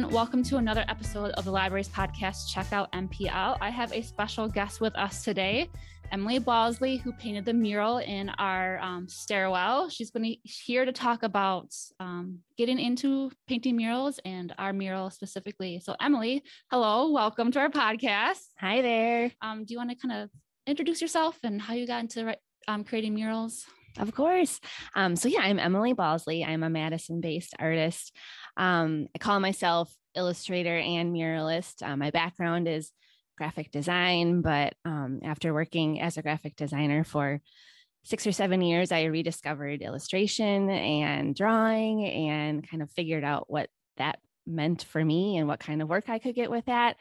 everyone. Welcome to another episode of the Libraries Podcast. Check out MPL. I have a special guest with us today, Emily Balsley, who painted the mural in our um, stairwell. She's going to here to talk about um, getting into painting murals and our mural specifically. So, Emily, hello, welcome to our podcast. Hi there. Um, do you want to kind of introduce yourself and how you got into um, creating murals? Of course. Um, so, yeah, I'm Emily Balsley. I'm a Madison based artist. Um, I call myself illustrator and muralist. Uh, my background is graphic design, but um, after working as a graphic designer for six or seven years, I rediscovered illustration and drawing and kind of figured out what that meant for me and what kind of work I could get with that.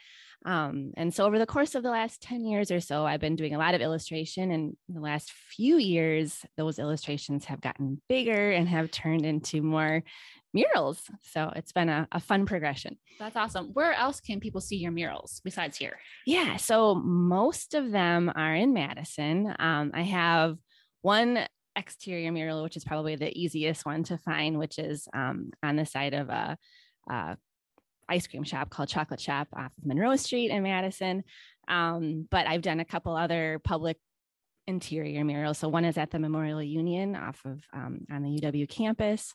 Um, and so over the course of the last 10 years or so, I've been doing a lot of illustration. And in the last few years, those illustrations have gotten bigger and have turned into more murals. So it's been a, a, fun progression. That's awesome. Where else can people see your murals besides here? Yeah. So most of them are in Madison. Um, I have one exterior mural, which is probably the easiest one to find, which is um, on the side of a, a, ice cream shop called Chocolate Shoppe off of Monroe Street in Madison. Um, but I've done a couple other public interior murals. So one is at the Memorial Union off of um, on the UW campus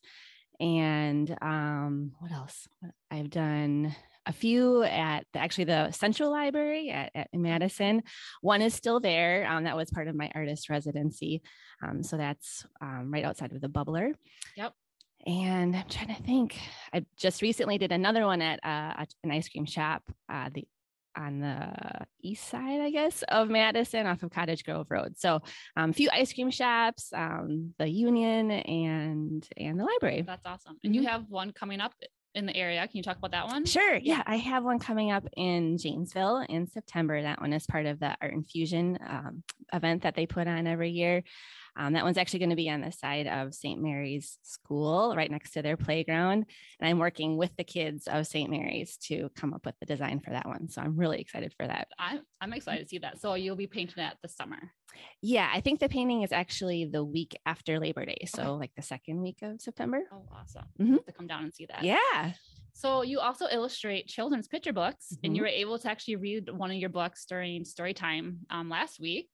and um, what else? I've done a few at the, actually the Central Library at, at Madison. One is still there. Um, that was part of my artist residency. Um, so that's um, right outside of the Bubbler. Yep. And I'm trying to think. I just recently did another one at uh, an ice cream shop, uh, the on the east side, I guess, of Madison off of Cottage Grove Road. So um, a few ice cream shops, um, the Union and and the library. That's awesome. And mm-hmm. you have one coming up in the area. Can you talk about that one? Sure. Yeah, I have one coming up in Janesville in September. That one is part of the Art Infusion um, event that they put on every year. Um, that one's actually going to be on the side of St. Mary's School, right next to their playground. And I'm working with the kids of St. Mary's to come up with the design for that one. So I'm really excited for that. I'm, I'm excited to see that. So you'll be painting that this summer. Yeah, I think the painting is actually the week after Labor Day. So okay. like the second week of September. Oh, awesome. Mm-hmm. To come down and see that. Yeah. So you also illustrate children's picture books, mm-hmm. and you were able to actually read one of your books during story time um, last week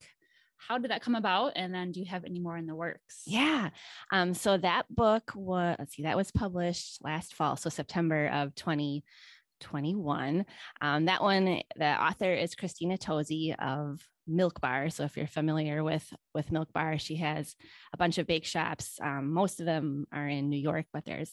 how did that come about? And then do you have any more in the works? Yeah. Um, so that book was let's see that was published last fall so september of 2021 um, that one the author is christina tosi of milk bar. So if you're familiar with with milk bar she has a bunch of bake shops. Um, most of them are in new york but there's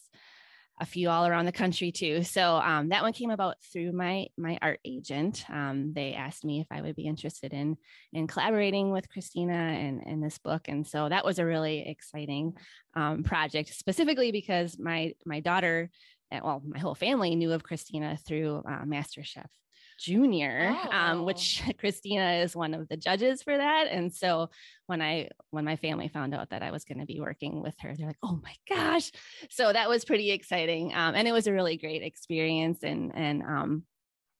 a few all around the country too. So um, that one came about through my my art agent. Um, they asked me if I would be interested in in collaborating with Christina and in this book, and so that was a really exciting um, project, specifically because my my daughter, well, my whole family knew of Christina through uh, MasterChef Junior, um, oh. um, which Christina is one of the judges for that. And so when I when my family found out that I was going to be working with her, they're like, "Oh my gosh!" So that was pretty exciting, um, and it was a really great experience. And and um,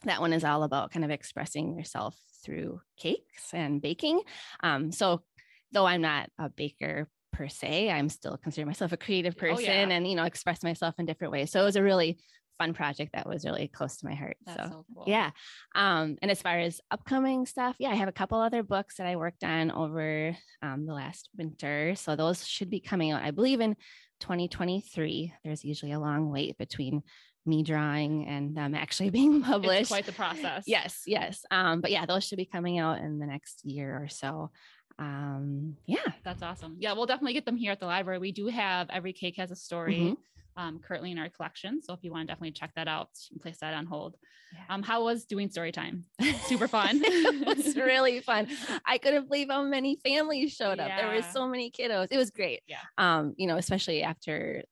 that one is all about kind of expressing yourself through cakes and baking. Um, so though I'm not a baker per se, I'm still consider myself a creative person oh, yeah. and you know express myself in different ways. So it was a really fun project that was really close to my heart. That's so, so cool. yeah. Um, and as far as upcoming stuff, yeah, I have a couple other books that I worked on over um, the last winter. So those should be coming out, I believe, in 2023. There's usually a long wait between me drawing and them actually being published. It's quite the process. Yes, yes. Um, but yeah, those should be coming out in the next year or so. Um, yeah, that's awesome. Yeah, we'll definitely get them here at the library. We do have every cake has a story. Mm-hmm um, currently in our collection. So if you want to definitely check that out, you can place that on hold. Yeah. Um, how was doing story time? Super fun. it was really fun. I couldn't believe how many families showed up. Yeah. There were so many kiddos. It was great. Yeah. Um, you know, especially after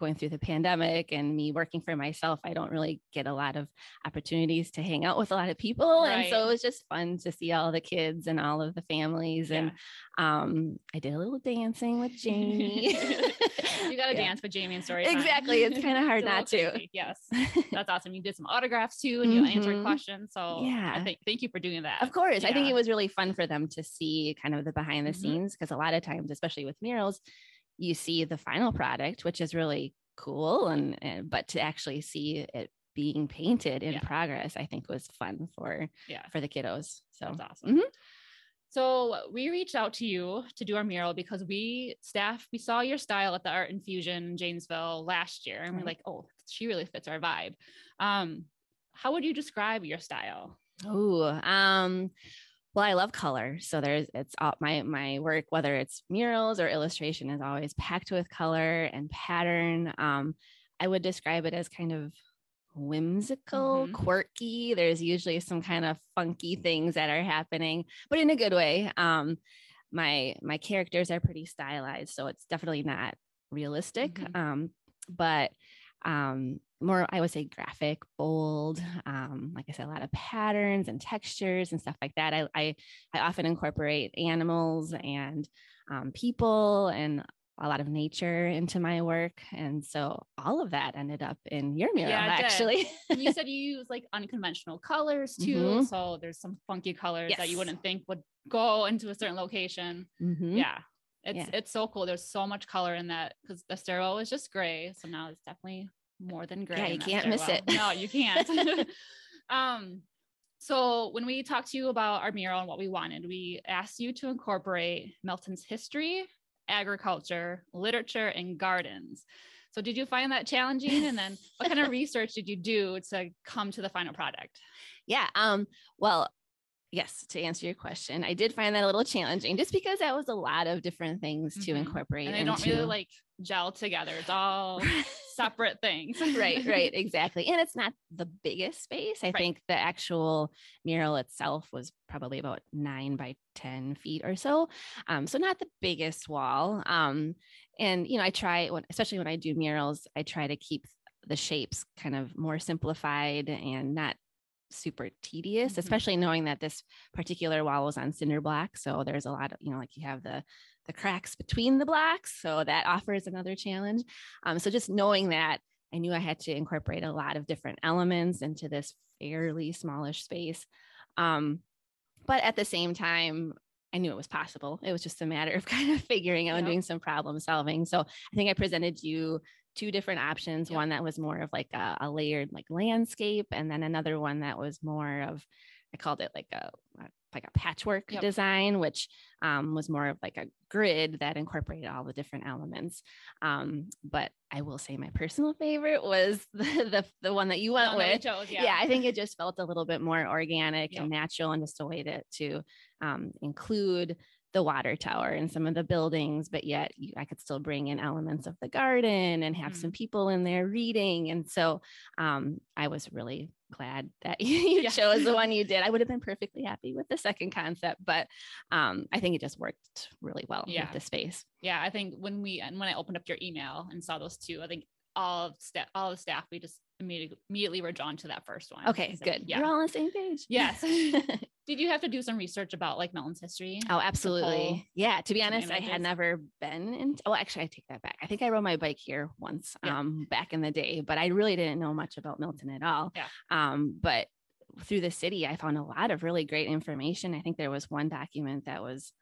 going through the pandemic and me working for myself, I don't really get a lot of opportunities to hang out with a lot of people. Right. And so it was just fun to see all the kids and all of the families. Yeah. And um, I did a little dancing with Jamie. you got to yeah. dance with Jamie and story. Exactly. It's kind of hard not to. Yes. That's awesome. You did some autographs too and you mm-hmm. answered questions. So yeah, I think thank you for doing that. Of course. Yeah. I think it was really fun for them to see kind of the behind the mm-hmm. scenes because a lot of times, especially with murals, you see the final product, which is really cool. And, and but to actually see it being painted in Yeah. progress, I think was fun for Yeah. for the kiddos. So That's awesome. Mhm. So we reached out to you to do our mural because we staff we saw your style at the Art Infusion in Janesville last year, and we're like, oh, she really fits our vibe. Um, how would you describe your style? Oh, um, well, I love color. So there's it's all my my work, whether it's murals or illustration, is always packed with color and pattern. Um, I would describe it as kind of whimsical, Mhm. quirky. There's usually some kind of funky things that are happening, but in a good way. Um, my my characters are pretty stylized, so it's definitely not realistic. Mhm. Um, but um more i would say graphic bold um like i said a lot of patterns and textures and stuff like that i i, I often incorporate animals and um, people and a lot of nature into my work and so all of that ended up in your mural Yeah, actually And you said you use like unconventional colors too, Mhm. so there's some funky colors that you wouldn't think would go into a certain location. Mhm. Yeah. It's Yeah. it's so cool. There's so much color in that because the stairwell was just gray. So now it's definitely more than gray. Yeah, you can't miss it. No, you can't. um so when we talked to you about our mural and what we wanted, we asked you to incorporate Milton's history, agriculture, literature, and gardens. So did you find that challenging? And then what kind of research did you do to come to the final product? yeah um well yes to answer your question i did find that a little challenging just because that was a lot of different things to Mhm. incorporate And they don't really like gel together. It's all separate things. right right exactly and it's not the biggest space i Right. think the actual mural itself was probably about nine by 10 feet or so um, so not the biggest wall um, and you know i try when especially when i do murals i try to keep the shapes kind of more simplified and not super tedious Mhm. especially knowing that this particular wall was on cinder block so there's a lot of you know like you have the the cracks between the blocks so that offers another challenge um, so just knowing that I knew I had to incorporate a lot of different elements into this fairly smallish space. Um, but at the same time, I knew it was possible. It was just a matter of kind of figuring out and doing some problem solving. So I think I presented you two different options Yep. one that was more of like a, a layered like landscape, and then another one that was more of I called it like a like a patchwork Yep. design, which um, was more of like a grid that incorporated all the different elements. Um, but I will say my personal favorite was the the, the one that you went with. chose, Yeah. I think it just felt a little bit more organic Yep. and natural, and just a way to to um, include the water tower and some of the buildings, but yet you, I could still bring in elements of the garden and have Mm-hmm. some people in there reading. And so um, I was really glad that you Yeah. chose the one you did. I would have been perfectly happy with the second concept, but um, I think it just worked really well Yeah. with the space. yeah, I think when we and when I opened up your email and saw those two, I think all of staff, all the staff, we just immediately immediately were drawn to that first one. Okay, good. Yeah. We're all on the same page. Yes. Did you have to do some research about like Milton's history? Oh, absolutely. Yeah. To be honest, I had never been in. Oh, actually, I take that back. I think I rode my bike here once Yeah. um, back in the day, but I really didn't know much about Milton at all. Yeah. Um, but through the city, I found a lot of really great information. I think there was one document that was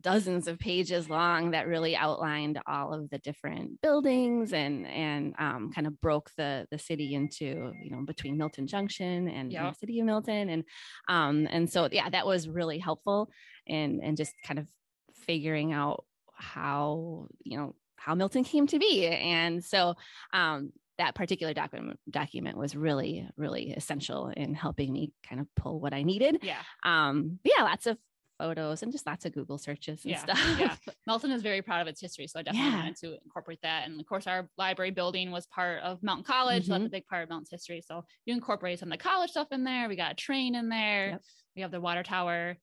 dozens of pages long that really outlined all of the different buildings and and um, kind of broke the the city into you know between Milton Junction and, Yeah. the city of Milton and um and so yeah that was really helpful and and just kind of figuring out how you know how Milton came to be and so um that particular document document was really really essential in helping me kind of pull what I needed Yeah. um yeah lots of photos and just lots of google searches and Yeah, stuff yeah. Milton is very proud of its history, so I definitely Yeah. wanted to incorporate that. And of course, our library building was part of Milton College. So that's a big part of Milton's history. So you incorporate some of the college stuff in there. We got a train in there. Yep. We have the water tower,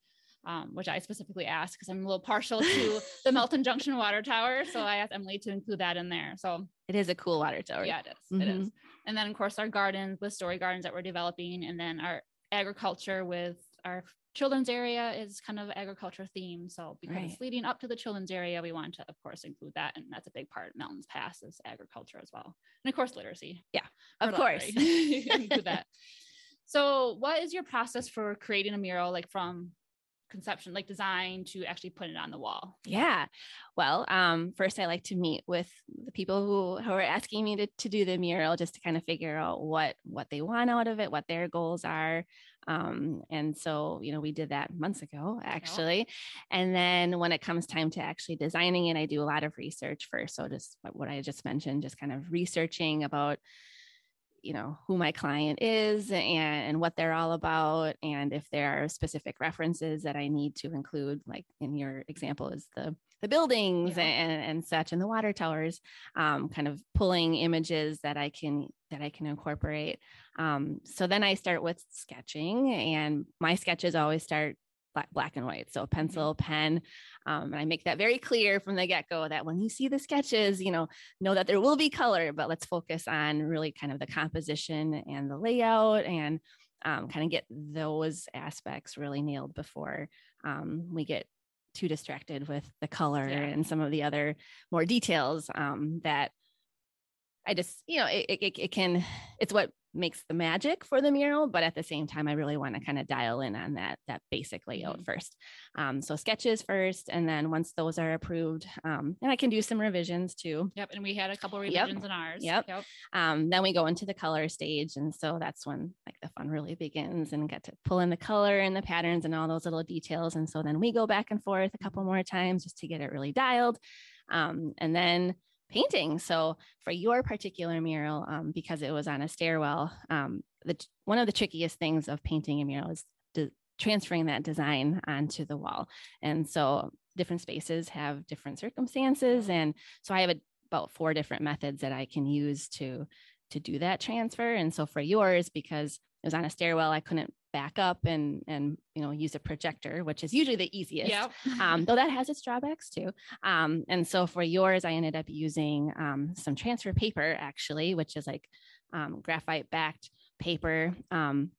um, which I specifically asked because I'm a little partial to the Milton Junction water tower. So I asked Emily to include that in there. So it is a cool water tower yeah, it is. It is. And then of course our gardens with story gardens that we're developing, and then our agriculture with our children's area is kind of agriculture theme. So because Right. it's leading up to the children's area, we want to of course include that, and that's a big part of Milton's Pass is agriculture as well, and of course literacy. Yeah, of course. include that. So what is your process for creating a mural, like from conception, like design to actually put it on the wall? Yeah. Well, um, first I like to meet with the people who, who are asking me to, to do the mural just to kind of figure out what what they want out of it, what their goals are. Um, and so, you know, we did that months ago actually. And then when it comes time to actually designing it, I do a lot of research first. So just what I just mentioned, just kind of researching about you know who my client is and, and what they're all about and if there are specific references that i need to include like in your example is the the buildings yeah. and, and such and the water towers um, kind of pulling images that i can that i can incorporate um, so then i start with sketching and my sketches always start black, black and white. So mm-hmm. pencil, pen. Um, and I make that very clear from the get go that when you see the sketches, you know, know that there will be color, but let's focus on really kind of the composition and the layout and um, kind of get those aspects really nailed before um, we get too distracted with the color yeah. and some of the other more details um, that I just, you know, it, it, it can, it's what makes the magic for the mural but at the same time i really want to kind of dial in on that that basic layout mm-hmm. first um, so sketches first and then once those are approved um, and i can do some revisions too yep and we had a couple revisions yep. in ours yep, yep. Um, then we go into the color stage and so that's when like the fun really begins and get to pull in the color and the patterns and all those little details and so then we go back and forth a couple more times just to get it really dialed um, and then painting. So for your particular mural, um, because it was on a stairwell, um, the, one of the trickiest things of painting a mural is de- transferring that design onto the wall. And so different spaces have different circumstances. And so I have a, about four different methods that I can use to to do that transfer. And so for yours, because it was on a stairwell, I couldn't back up and and you know use a projector which is usually the easiest yep. um, though that has its drawbacks too um, and so for yours i ended up using um, some transfer paper actually which is like um, graphite backed paper um,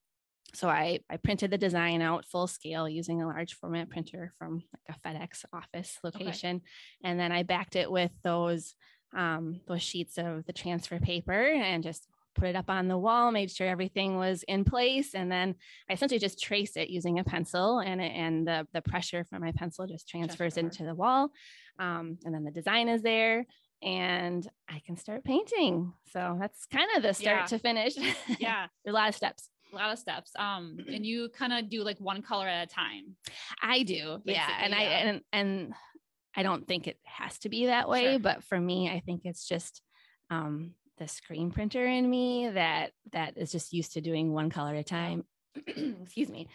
so I, I printed the design out full scale using a large format printer from like a FedEx office location. Okay. And then I backed it with those um, those sheets of the transfer paper and just put it up on the wall, made sure everything was in place, and then I essentially just trace it using a pencil, and and the the pressure from my pencil just transfers into the wall, um, and then the design is there, and I can start painting. So that's kind of the start yeah. to finish. Yeah, a lot of steps. A lot of steps. Um, and you kind of do like one color at a time. I do, yeah, and yeah. I and and I don't think it has to be that way, sure. but for me, I think it's just um the screen printer in me that that is just used to doing one color at a time. Excuse me.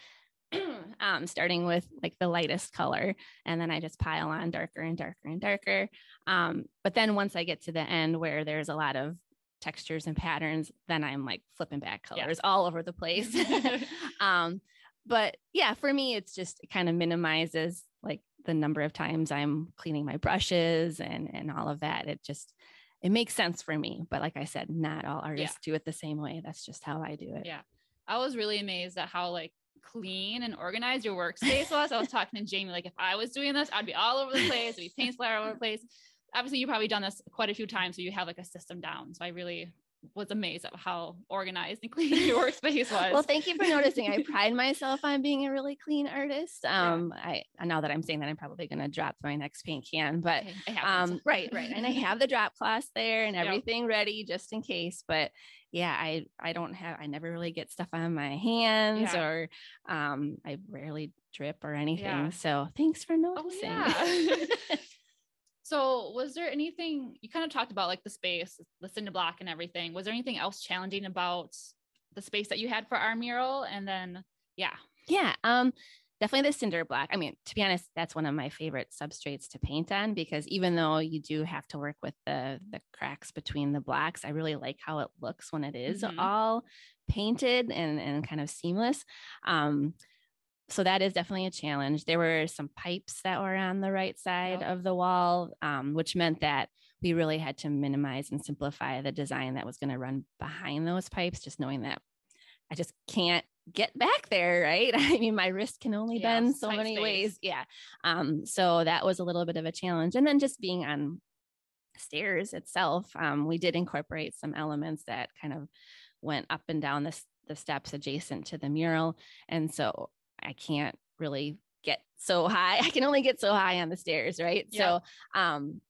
um, starting with like the lightest color, and then I just pile on darker and darker and darker. Um, but then once I get to the end where there's a lot of textures and patterns, then I'm like flipping back colors yeah. all over the place. um, but yeah, for me, it's just it kind of minimizes like the number of times I'm cleaning my brushes and and all of that. It just it makes sense for me. But like I said, not all artists yeah. do it the same way. That's just how I do it. Yeah. I was really amazed at how like clean and organized your workspace was. I was talking to Jamie, like if I was doing this, I'd be all over the place, it'd be paint splatter all over the place. Obviously, you've probably done this quite a few times, so you have like a system down. So I really was amazed at how organized and clean your workspace was. well, thank you for noticing. I pride myself on being a really clean artist. Um, yeah. I now that I'm saying that, I'm probably going to drop my next paint can, but um, right, right, and I have the drop cloth there and everything yep. ready just in case. But yeah, I I don't have I never really get stuff on my hands yeah. or um, I rarely drip or anything. Yeah. So thanks for oh, noticing. Oh, So, was there anything you kind of talked about, like the space, the cinder block, and everything? Was there anything else challenging about the space that you had for our mural? And then, yeah, yeah, um, definitely the cinder block. I mean, to be honest, that's one of my favorite substrates to paint on because even though you do have to work with the the cracks between the blocks, I really like how it looks when it is mm-hmm. all painted and and kind of seamless. Um, so that is definitely a challenge. There were some pipes that were on the right side of the wall, um, which meant that we really had to minimize and simplify the design that was going to run behind those pipes, just knowing that I just can't get back there, right? I mean, my wrist can only yeah, bend so many space. ways. Yeah. Um, so that was a little bit of a challenge. And then just being on stairs itself, um, we did incorporate some elements that kind of went up and down the, the steps adjacent to the mural. And so I can't really get so high. I can only get so high on the stairs, right? Yeah. So, um,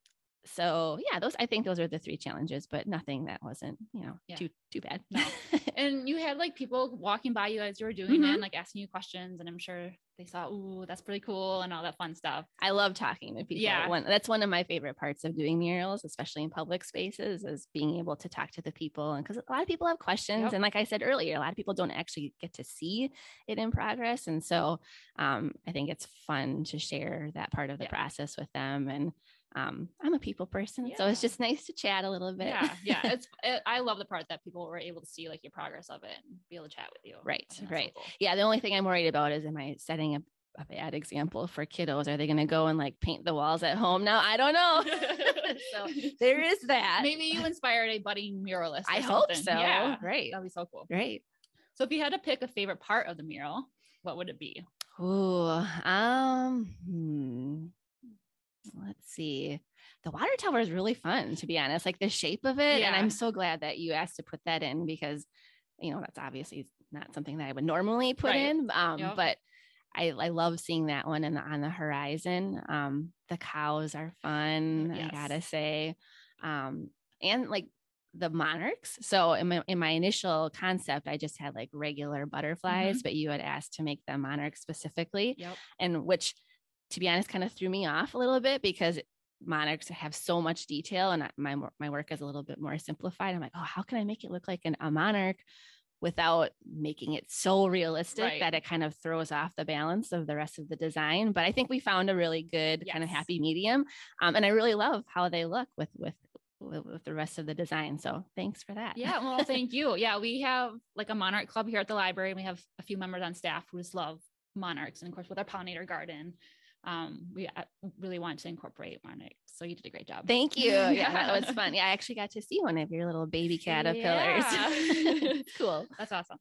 so yeah, those I think those are the three challenges, but nothing that wasn't, you know, Yeah. too too bad. No. and you had like people walking by you as you were doing it Mhm. and like asking you questions and i'm sure they saw ooh that's pretty cool and all that fun stuff I love talking to people. Yeah. One, that's one of my favorite parts of doing murals, especially in public spaces, is being able to talk to the people. And because a lot of people have questions, Yep. and like I said earlier, a lot of people don't actually get to see it in progress. And so um, I think it's fun to share that part of the Yeah. process with them. And um, I'm a people person, so it's just nice to chat a little bit. yeah yeah it's it, i love the part that people were able to see like your progress of it and be able to chat with you Right, right. yeah. The only thing I'm worried about is am I setting a, a bad example for kiddos? Are they going to go and like paint the walls at home now? I don't know. so there is that. maybe you inspired a budding muralist I hope something. so. yeah Right. that'd be so cool Right. so if you had to pick a favorite part of the mural what would it be Ooh, um, hmm. Let's see. The water tower is really fun, to be honest. Like the shape of it, and I'm so glad that you asked to put that in because, you know, that's obviously not something that I would normally put Right. in. Um, Yep. but I, I love seeing that one in the, on the horizon. Um, the cows are fun, Yes. I gotta say, um, and like the monarchs. So in my in my initial concept, I just had like regular butterflies, but you had asked to make them monarchs specifically yep and which to be honest kind of threw me off a little bit because monarchs have so much detail and my my work is a little bit more simplified i'm like oh how can i make it look like an, a monarch without making it so realistic Right. that it kind of throws off the balance of the rest of the design but i think we found a really good kind of happy medium um, and i really love how they look with with with with the rest of the design so thanks for that Yeah, well, thank you. Yeah, we have like a monarch club here at the library. And we have a few members on staff who just love monarchs, and of course, with our pollinator garden, um, we uh, really want to incorporate monarchs. So you did a great job. Thank you. Yeah, that was fun. Yeah, I actually got to see one of your little baby caterpillars. Yeah. cool. That's awesome.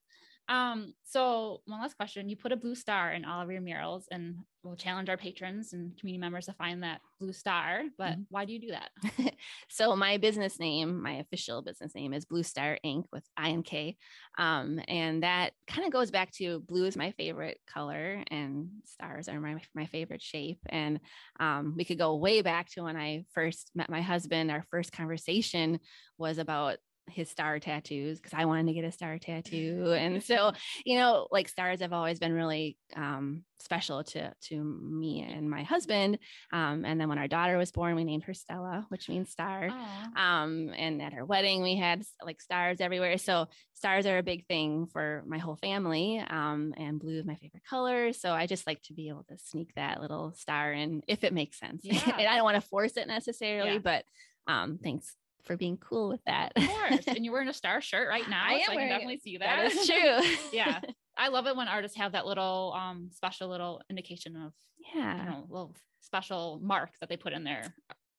Um, so one last question. You put a blue star in all of your murals and we'll challenge our patrons and community members to find that blue star. But Mhm. why do you do that? so my business name, my official business name is Blue Star Ink. with I and K, um, and that kind of goes back to blue is my favorite color, and stars are my my favorite shape. And um, we could go way back to when I first met my husband. Our first conversation was about his star tattoos because I wanted to get a star tattoo, and so you know, like stars have always been really um, special to to me and my husband. Um, and then when our daughter was born, we named her Stella, which means star. Um, and at her wedding, we had like stars everywhere. So stars are a big thing for my whole family. Um, and blue is my favorite color. So I just like to be able to sneak that little star in if it makes sense. Yeah. and I don't want to force it necessarily, Yeah. but um, thanks for being cool with that. Of course. and you're wearing a star shirt right now. I am so I can wearing it. definitely see that. that is true. yeah. I love it when artists have that little um special little indication of you yeah. know, little special mark that they put in their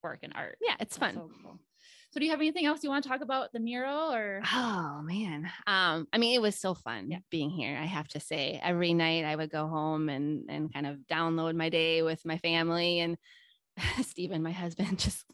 work and art. Yeah, it's That's fun. So, cool. so do you have anything else you want to talk about the mural or Oh man. Um, I mean, it was so fun Yeah. being here. I have to say, every night I would go home and and kind of download my day with my family and Stephen, my husband, just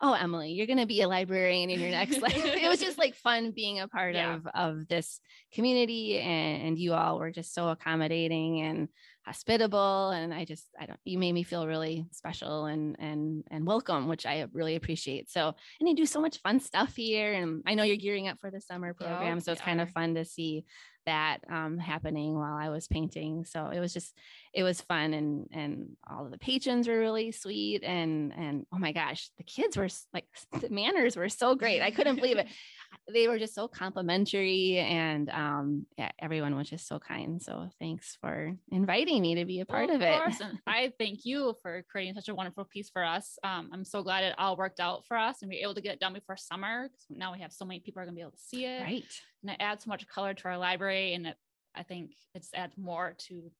oh Emily, you're gonna be a librarian in your next life. it was just like fun being a part Yeah. of of this community, and, and you all were just so accommodating and hospitable. And I just I don't you made me feel really special and and and welcome, which I really appreciate. So and you do so much fun stuff here, and I know you're gearing up for the summer program, so it's kind of fun to see that um, happening while I was painting. So it was just it was fun and and all of the patrons were really sweet and and oh my gosh the kids were like the manners were so great i couldn't believe it they were just so complimentary and um yeah everyone was just so kind so thanks for inviting me to be a part Well, of, it course, and I thank you for creating such a wonderful piece for us. Um, I'm so glad it all worked out for us and we were able to get it done before summer. now we have so many people are gonna be able to see it. right And it adds so much color to our library and it, I think it just adds more to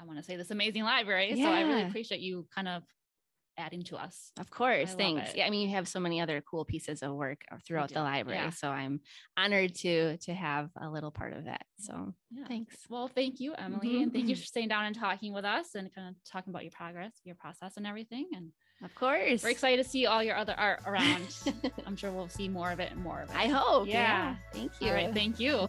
I want to say this amazing library. So I really appreciate you kind of adding to us. of course love thanks yeah i mean you have so many other cool pieces of work uh, throughout the library yeah. so i'm honored to to have a little part of that so Yeah. thanks Well, thank you, Emily, and thank you Mhm. for staying down and talking with us and kind of talking about your progress, your process, and everything. And of course we're excited to see all your other art around. I'm sure we'll see more of it and more of it. i hope Yeah. yeah, thank you All right, thank you.